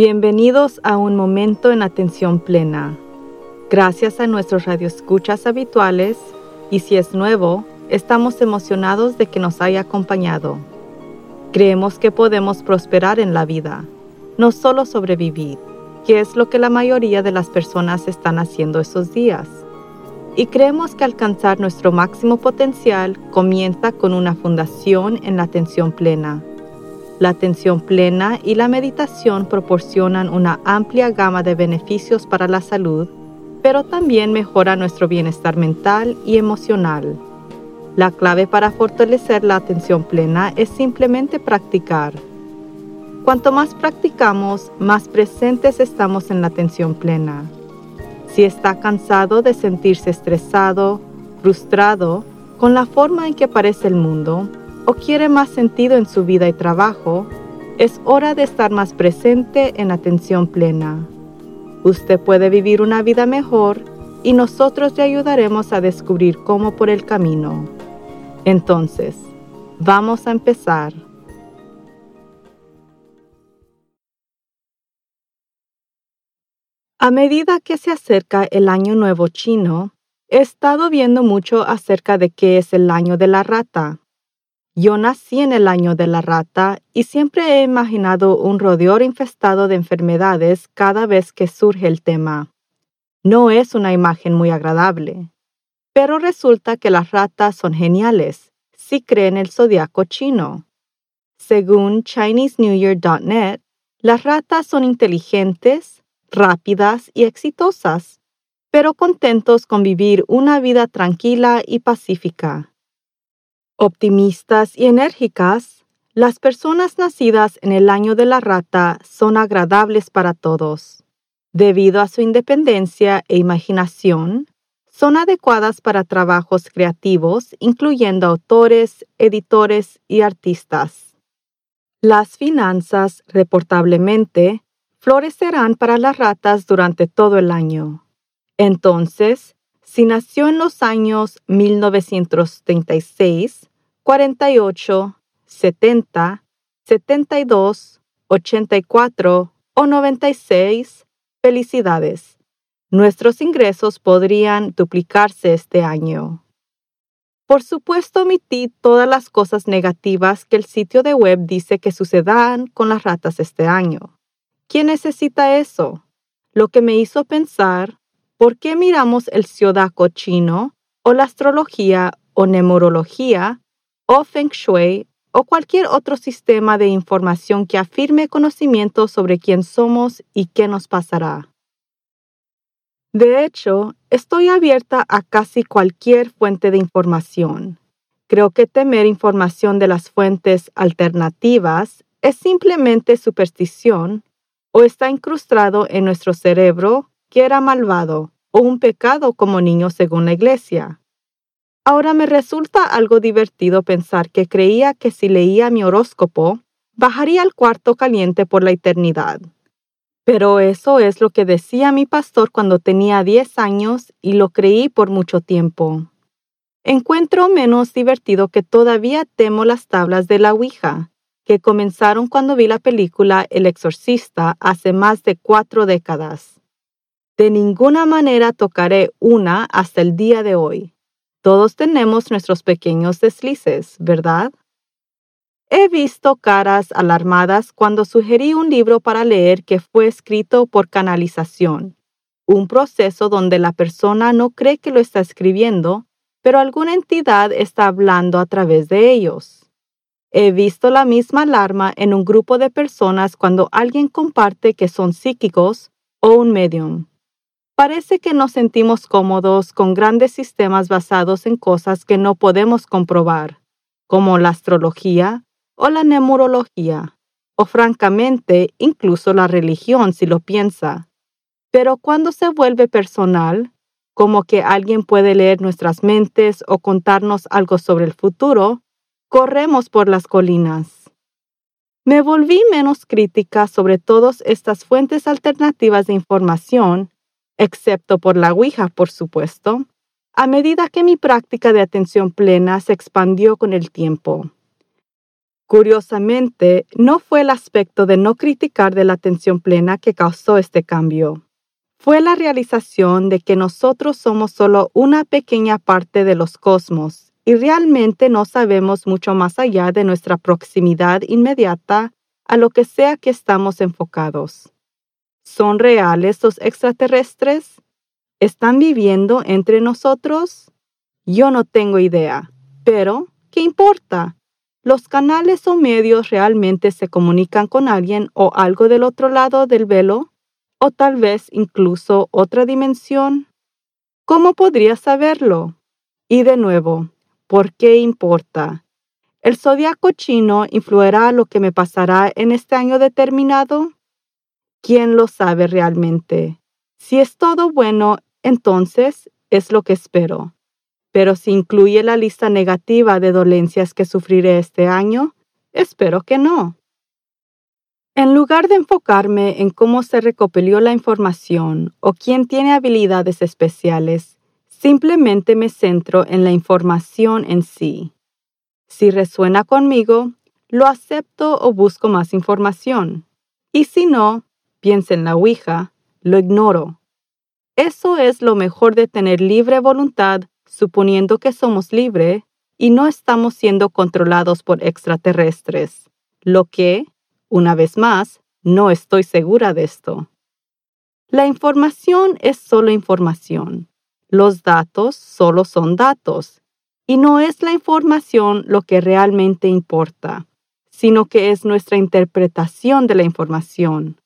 Bienvenidos a un momento en atención plena. Gracias a nuestros radioescuchas habituales y si es nuevo, estamos emocionados de que nos haya acompañado. Creemos que podemos prosperar en la vida, no solo sobrevivir, que es lo que la mayoría de las personas están haciendo esos días. Y creemos que alcanzar nuestro máximo potencial comienza con una fundación en la atención plena la atención plena y la meditación proporcionan una amplia gama de beneficios para la salud, pero también mejora nuestro bienestar mental y emocional. La clave para fortalecer la atención plena es simplemente practicar. Cuanto más practicamos, más presentes estamos en la atención plena. Si está cansado de sentirse estresado, frustrado con la forma en que aparece el mundo, o quiere más sentido en su vida y trabajo, es hora de estar más presente en atención plena. Usted puede vivir una vida mejor y nosotros le ayudaremos a descubrir cómo por el camino. Entonces, vamos a empezar. A medida que se acerca el Año Nuevo chino, he estado viendo mucho acerca de qué es el año de la rata. Yo nací en el año de la rata y siempre he imaginado un rodeador infestado de enfermedades cada vez que surge el tema. No es una imagen muy agradable. Pero resulta que las ratas son geniales si creen el zodiaco chino. Según ChineseNewYear.net, las ratas son inteligentes, rápidas y exitosas, pero contentos con vivir una vida tranquila y pacífica. Optimistas y enérgicas, las personas nacidas en el año de la rata son agradables para todos. Debido a su independencia e imaginación, son adecuadas para trabajos creativos, incluyendo autores, editores y artistas. Las finanzas, reportablemente, florecerán para las ratas durante todo el año. Entonces, si nació en los años 1936, 48, 70, 72, 84 o 96, felicidades. Nuestros ingresos podrían duplicarse este año. Por supuesto, omití todas las cosas negativas que el sitio de web dice que sucedan con las ratas este año. ¿Quién necesita eso? Lo que me hizo pensar ¿por qué miramos el zodiaco chino o la astrología o numerología o feng shui o cualquier otro sistema de información que afirme conocimiento sobre quién somos y qué nos pasará? De hecho, estoy abierta a casi cualquier fuente de información. Creo que temer información de las fuentes alternativas es simplemente superstición o está incrustado en nuestro cerebro que era malvado o un pecado como niño según la iglesia. Ahora me resulta algo divertido pensar que creía que si leía mi horóscopo, bajaría al cuarto caliente por la eternidad. Pero eso es lo que decía mi pastor cuando tenía 10 años y lo creí por mucho tiempo. Encuentro menos divertido que todavía temo las tablas de la Ouija, que comenzaron cuando vi la película El Exorcista hace más de cuatro décadas. De ninguna manera tocaré una hasta el día de hoy. Todos tenemos nuestros pequeños deslices, ¿verdad? He visto caras alarmadas cuando sugerí un libro para leer que fue escrito por canalización, un proceso donde la persona no cree que lo está escribiendo, pero alguna entidad está hablando a través de ellos. He visto la misma alarma en un grupo de personas cuando alguien comparte que son psíquicos o un medium. Parece que nos sentimos cómodos con grandes sistemas basados en cosas que no podemos comprobar, como la astrología o la neurología, o francamente incluso la religión si lo piensa. Pero cuando se vuelve personal, como que alguien puede leer nuestras mentes o contarnos algo sobre el futuro, corremos por las colinas. Me volví menos crítica sobre todas estas fuentes alternativas de información excepto por la Ouija, por supuesto, a medida que mi práctica de atención plena se expandió con el tiempo. Curiosamente, no fue el aspecto de no criticar de la atención plena que causó este cambio. Fue la realización de que nosotros somos solo una pequeña parte de los cosmos y realmente no sabemos mucho más allá de nuestra proximidad inmediata a lo que sea que estamos enfocados. ¿Son reales los extraterrestres? ¿Están viviendo entre nosotros? Yo no tengo idea, pero ¿qué importa? ¿Los canales o medios realmente se comunican con alguien o algo del otro lado del velo? ¿O tal vez incluso otra dimensión? ¿Cómo podría saberlo? Y de nuevo, ¿por qué importa? ¿El zodiaco chino influirá lo que me pasará en este año determinado? ¿Quién lo sabe realmente? Si es todo bueno, entonces es lo que espero. Pero si incluye la lista negativa de dolencias que sufriré este año, espero que no. En lugar de enfocarme en cómo se recopiló la información o quién tiene habilidades especiales, simplemente me centro en la información en sí. Si resuena conmigo, lo acepto o busco más información. Y si no, piensa en la Ouija, lo ignoro. Eso es lo mejor de tener libre voluntad suponiendo que somos libres y no estamos siendo controlados por extraterrestres, lo que, una vez más, no estoy segura de esto. La información es solo información. Los datos solo son datos. Y no es la información lo que realmente importa, sino que es nuestra interpretación de la información.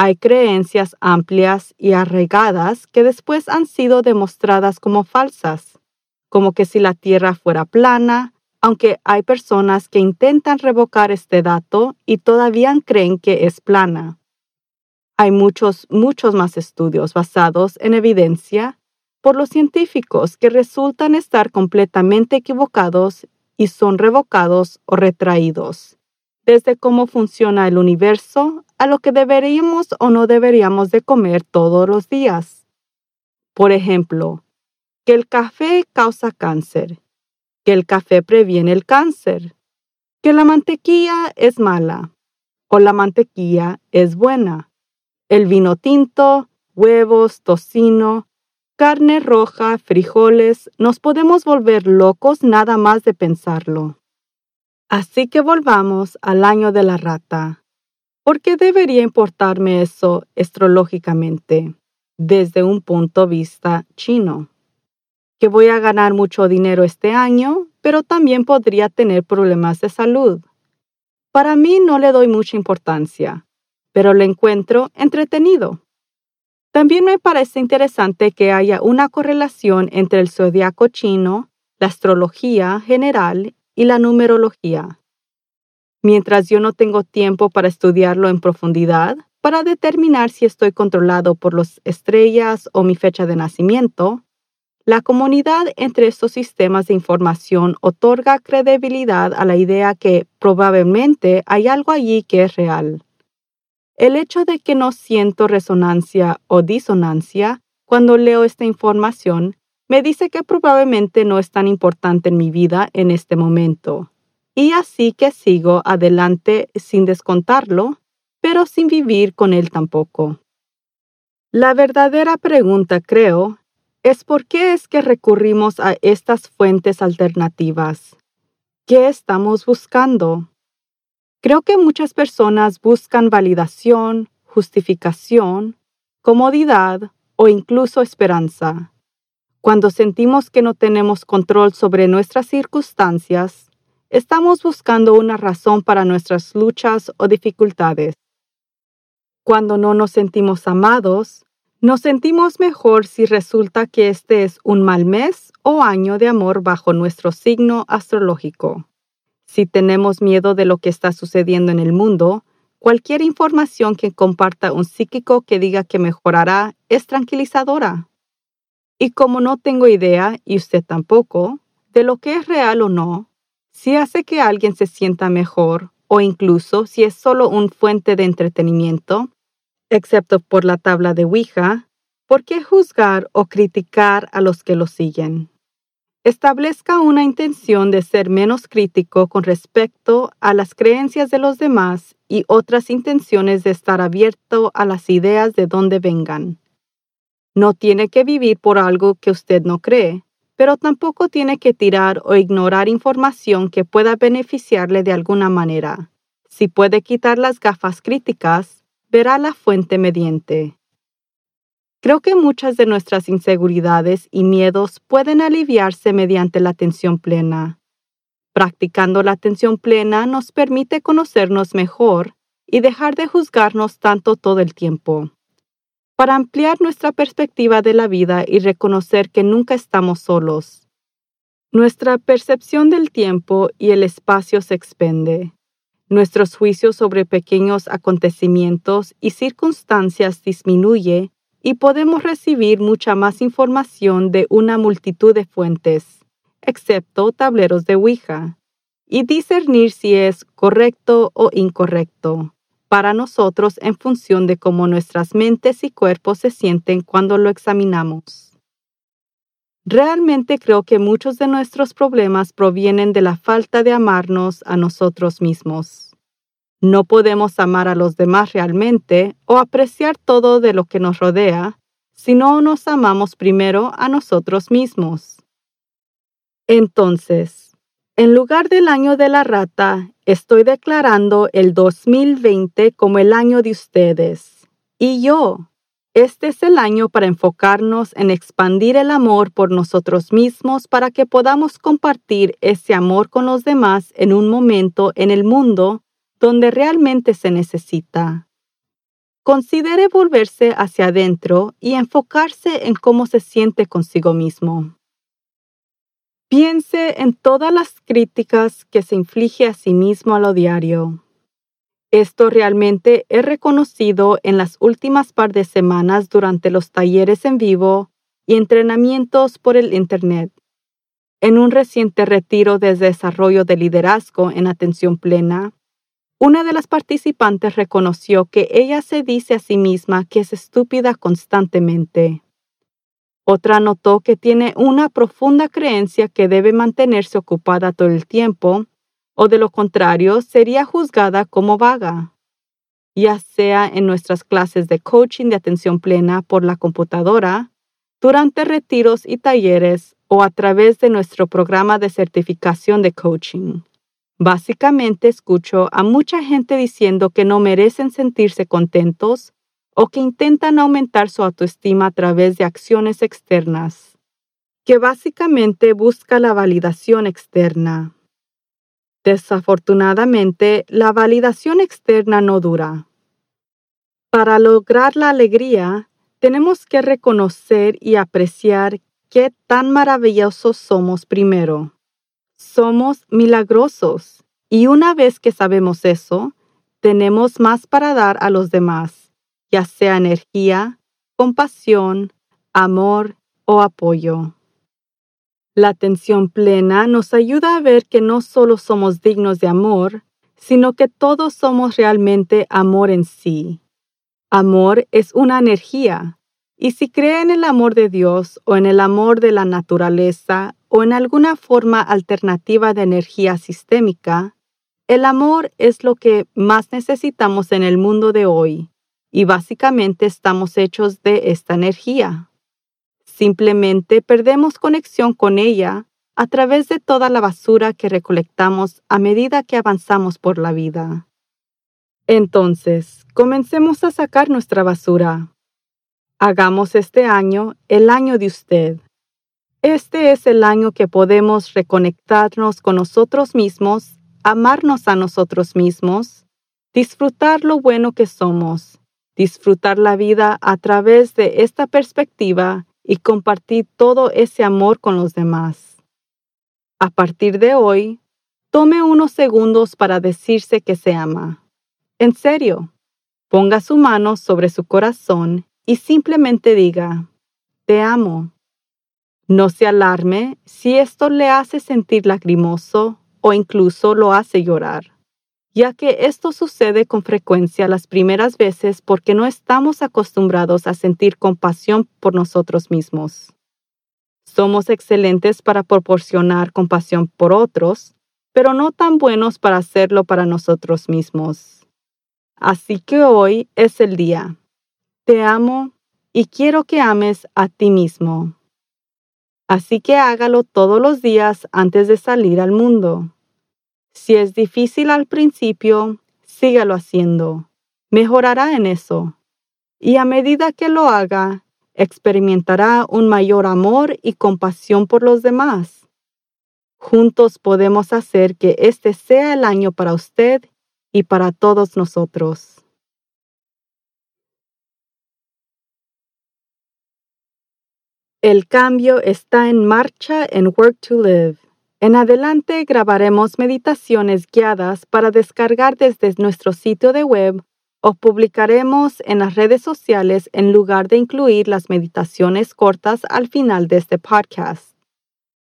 Hay creencias amplias y arraigadas que después han sido demostradas como falsas, como que si la Tierra fuera plana, aunque hay personas que intentan revocar este dato y todavía creen que es plana. Hay muchos, muchos más estudios basados en evidencia por los científicos que resultan estar completamente equivocados y son revocados o retraídos desde cómo funciona el universo a lo que deberíamos o no deberíamos de comer todos los días. Por ejemplo, que el café causa cáncer, que el café previene el cáncer, que la mantequilla es mala o la mantequilla es buena, el vino tinto, huevos, tocino, carne roja, frijoles, nos podemos volver locos nada más de pensarlo. Así que volvamos al año de la rata. ¿Por qué debería importarme eso astrológicamente desde un punto de vista chino? Que voy a ganar mucho dinero este año, pero también podría tener problemas de salud. Para mí no le doy mucha importancia, pero lo encuentro entretenido. También me parece interesante que haya una correlación entre el zodiaco chino, la astrología general y la numerología. Mientras yo no tengo tiempo para estudiarlo en profundidad, para determinar si estoy controlado por las estrellas o mi fecha de nacimiento, la comunidad entre estos sistemas de información otorga credibilidad a la idea que probablemente hay algo allí que es real. El hecho de que no siento resonancia o disonancia cuando leo esta información me dice que probablemente no es tan importante en mi vida en este momento. Y así que sigo adelante sin descontarlo, pero sin vivir con él tampoco. La verdadera pregunta, creo, es por qué es que recurrimos a estas fuentes alternativas. ¿Qué estamos buscando? Creo que muchas personas buscan validación, justificación, comodidad o incluso esperanza. Cuando sentimos que no tenemos control sobre nuestras circunstancias, estamos buscando una razón para nuestras luchas o dificultades. Cuando no nos sentimos amados, nos sentimos mejor si resulta que este es un mal mes o año de amor bajo nuestro signo astrológico. Si tenemos miedo de lo que está sucediendo en el mundo, cualquier información que comparta un psíquico que diga que mejorará es tranquilizadora. Y como no tengo idea, y usted tampoco, de lo que es real o no, si hace que alguien se sienta mejor o incluso si es solo un fuente de entretenimiento, excepto por la tabla de Ouija, ¿por qué juzgar o criticar a los que lo siguen? Establezca una intención de ser menos crítico con respecto a las creencias de los demás y otras intenciones de estar abierto a las ideas de donde vengan. No tiene que vivir por algo que usted no cree, pero tampoco tiene que tirar o ignorar información que pueda beneficiarle de alguna manera. Si puede quitar las gafas críticas, verá la fuente mediante. Creo que muchas de nuestras inseguridades y miedos pueden aliviarse mediante la atención plena. Practicando la atención plena nos permite conocernos mejor y dejar de juzgarnos tanto todo el tiempo. Para ampliar nuestra perspectiva de la vida y reconocer que nunca estamos solos. Nuestra percepción del tiempo y el espacio se expende. Nuestros juicios sobre pequeños acontecimientos y circunstancias disminuye y podemos recibir mucha más información de una multitud de fuentes, excepto tableros de Ouija, y discernir si es correcto o incorrecto para nosotros en función de cómo nuestras mentes y cuerpos se sienten cuando lo examinamos. Realmente creo que muchos de nuestros problemas provienen de la falta de amarnos a nosotros mismos. No podemos amar a los demás realmente o apreciar todo de lo que nos rodea si no nos amamos primero a nosotros mismos. Entonces, en lugar del año de la rata, estoy declarando el 2020 como el año de ustedes. Y yo, este es el año para enfocarnos en expandir el amor por nosotros mismos para que podamos compartir ese amor con los demás en un momento en el mundo donde realmente se necesita. Considere volverse hacia adentro y enfocarse en cómo se siente consigo mismo. Piense en todas las críticas que se inflige a sí mismo a lo diario. Esto realmente es reconocido en las últimas par de semanas durante los talleres en vivo y entrenamientos por el Internet. En un reciente retiro de desarrollo de liderazgo en atención plena, una de las participantes reconoció que ella se dice a sí misma que es estúpida constantemente. Otra notó que tiene una profunda creencia que debe mantenerse ocupada todo el tiempo, o de lo contrario sería juzgada como vaga. Ya sea en nuestras clases de coaching de atención plena por la computadora, durante retiros y talleres o a través de nuestro programa de certificación de coaching. Básicamente escucho a mucha gente diciendo que no merecen sentirse contentos o que intentan aumentar su autoestima a través de acciones externas, que básicamente busca la validación externa. Desafortunadamente, la validación externa no dura. Para lograr la alegría, tenemos que reconocer y apreciar qué tan maravillosos somos primero somos milagrosos y una vez que sabemos eso, tenemos más para dar a los demás, ya sea energía, compasión, amor o apoyo. La atención plena nos ayuda a ver que no solo somos dignos de amor, sino que todos somos realmente amor en sí. Amor es una energía, y si cree en el amor de Dios o en el amor de la naturaleza o en alguna forma alternativa de energía sistémica, el amor es lo que más necesitamos en el mundo de hoy y básicamente estamos hechos de esta energía. Simplemente perdemos conexión con ella a través de toda la basura que recolectamos a medida que avanzamos por la vida. Entonces, comencemos a sacar nuestra basura. Hagamos este año el año de usted. Este es el año que podemos reconectarnos con nosotros mismos, amarnos a nosotros mismos, disfrutar lo bueno que somos, disfrutar la vida a través de esta perspectiva y compartir todo ese amor con los demás. A partir de hoy, tome unos segundos para decirse que se ama. En serio, ponga su mano sobre su corazón y simplemente diga, te amo. No se alarme si esto le hace sentir lagrimoso o incluso lo hace llorar, ya que esto sucede con frecuencia las primeras veces porque no estamos acostumbrados a sentir compasión por nosotros mismos. Somos excelentes para proporcionar compasión por otros, pero no tan buenos para hacerlo para nosotros mismos. Así que hoy es el día. Te amo y quiero que ames a ti mismo. Así que hágalo todos los días antes de salir al mundo. Si es difícil al principio, sígalo haciendo. Mejorará en eso. Y a medida que lo haga, experimentará un mayor amor y compasión por los demás. Juntos podemos hacer que este sea el año para usted y para todos nosotros. El cambio está en marcha en Work to Live. En adelante grabaremos meditaciones guiadas para descargar desde nuestro sitio de web o publicaremos en las redes sociales en lugar de incluir las meditaciones cortas al final de este podcast.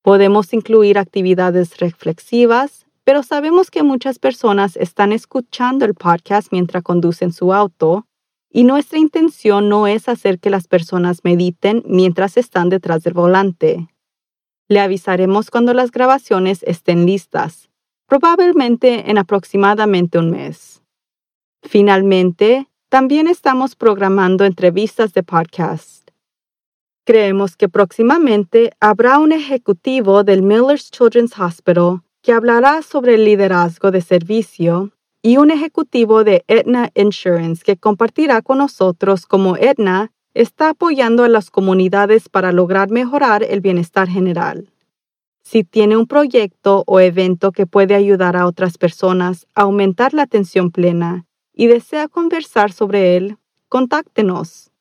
Podemos incluir actividades reflexivas, pero sabemos que muchas personas están escuchando el podcast mientras conducen su auto y nuestra intención no es hacer que las personas mediten mientras están detrás del volante. Le avisaremos cuando las grabaciones estén listas, probablemente en aproximadamente un mes. Finalmente, también estamos programando entrevistas de podcast. Creemos que próximamente habrá un ejecutivo del Miller's Children's Hospital que hablará sobre el liderazgo de servicio y un ejecutivo de Aetna Insurance que compartirá con nosotros cómo Aetna está apoyando a las comunidades para lograr mejorar el bienestar general. Si tiene un proyecto o evento que puede ayudar a otras personas a aumentar la atención plena y desea conversar sobre él, contáctenos.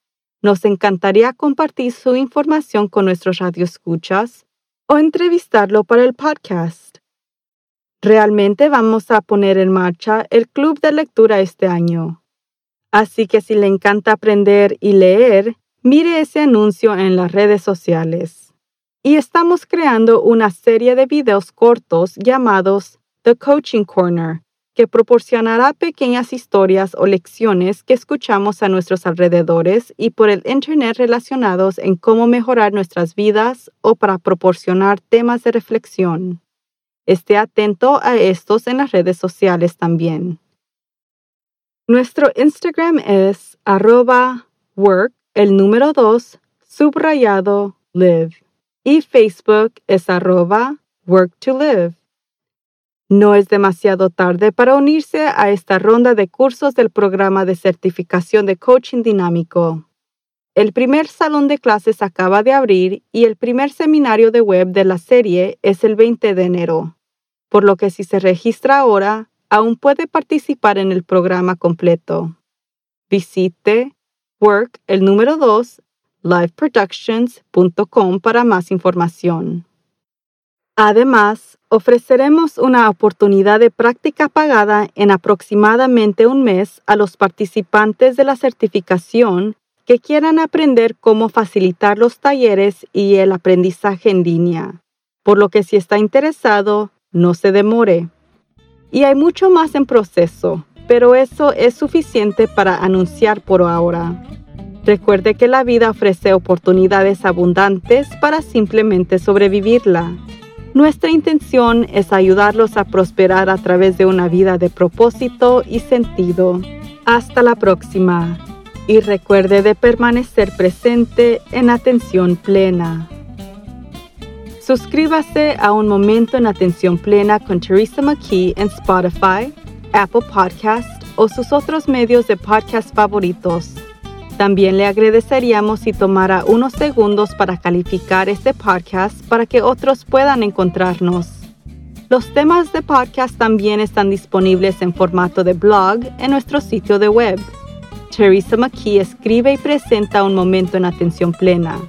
Nos encantaría compartir su información con nuestros radioescuchas o entrevistarlo para el podcast. Realmente vamos a poner en marcha el club de lectura este año. Así que si le encanta aprender y leer, mire ese anuncio en las redes sociales. Y estamos creando una serie de videos cortos llamados The Coaching Corner, que proporcionará pequeñas historias o lecciones que escuchamos a nuestros alrededores y por el Internet relacionados en cómo mejorar nuestras vidas o para proporcionar temas de reflexión. Esté atento a estos en las redes sociales también. Nuestro Instagram es arroba work, el número 2, subrayado live. Y Facebook es arroba work to live. No es demasiado tarde para unirse a esta ronda de cursos del programa de certificación de coaching dinámico. El primer salón de clases acaba de abrir y el primer seminario de web de la serie es el 20 de enero por lo que si se registra ahora, aún puede participar en el programa completo. Visite Work el número 2 liveproductions.com para más información. Además, ofreceremos una oportunidad de práctica pagada en aproximadamente un mes a los participantes de la certificación que quieran aprender cómo facilitar los talleres y el aprendizaje en línea. Por lo que si está interesado, no se demore. Y hay mucho más en proceso, pero eso es suficiente para anunciar por ahora. Recuerde que la vida ofrece oportunidades abundantes para simplemente sobrevivirla. Nuestra intención es ayudarlos a prosperar a través de una vida de propósito y sentido. Hasta la próxima. Y recuerde de permanecer presente en atención plena. Suscríbase a Un Momento en Atención Plena con Teresa McKee en Spotify, Apple Podcast o sus otros medios de podcast favoritos. También le agradeceríamos si tomara unos segundos para calificar este podcast para que otros puedan encontrarnos. Los temas de podcast también están disponibles en formato de blog en nuestro sitio de web. Teresa McKee escribe y presenta Un Momento en Atención Plena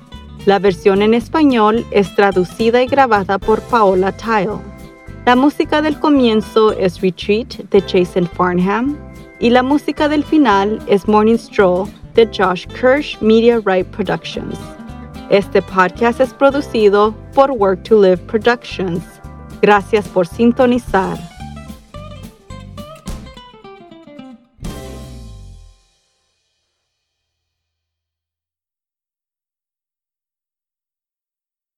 la versión en español es traducida y grabada por Paola Tile. La música del comienzo es Retreat de Jason Farnham y la música del final es Morning Stroll de Josh Kirsch Media Right Productions. Este podcast es producido por Work to Live Productions. Gracias por sintonizar.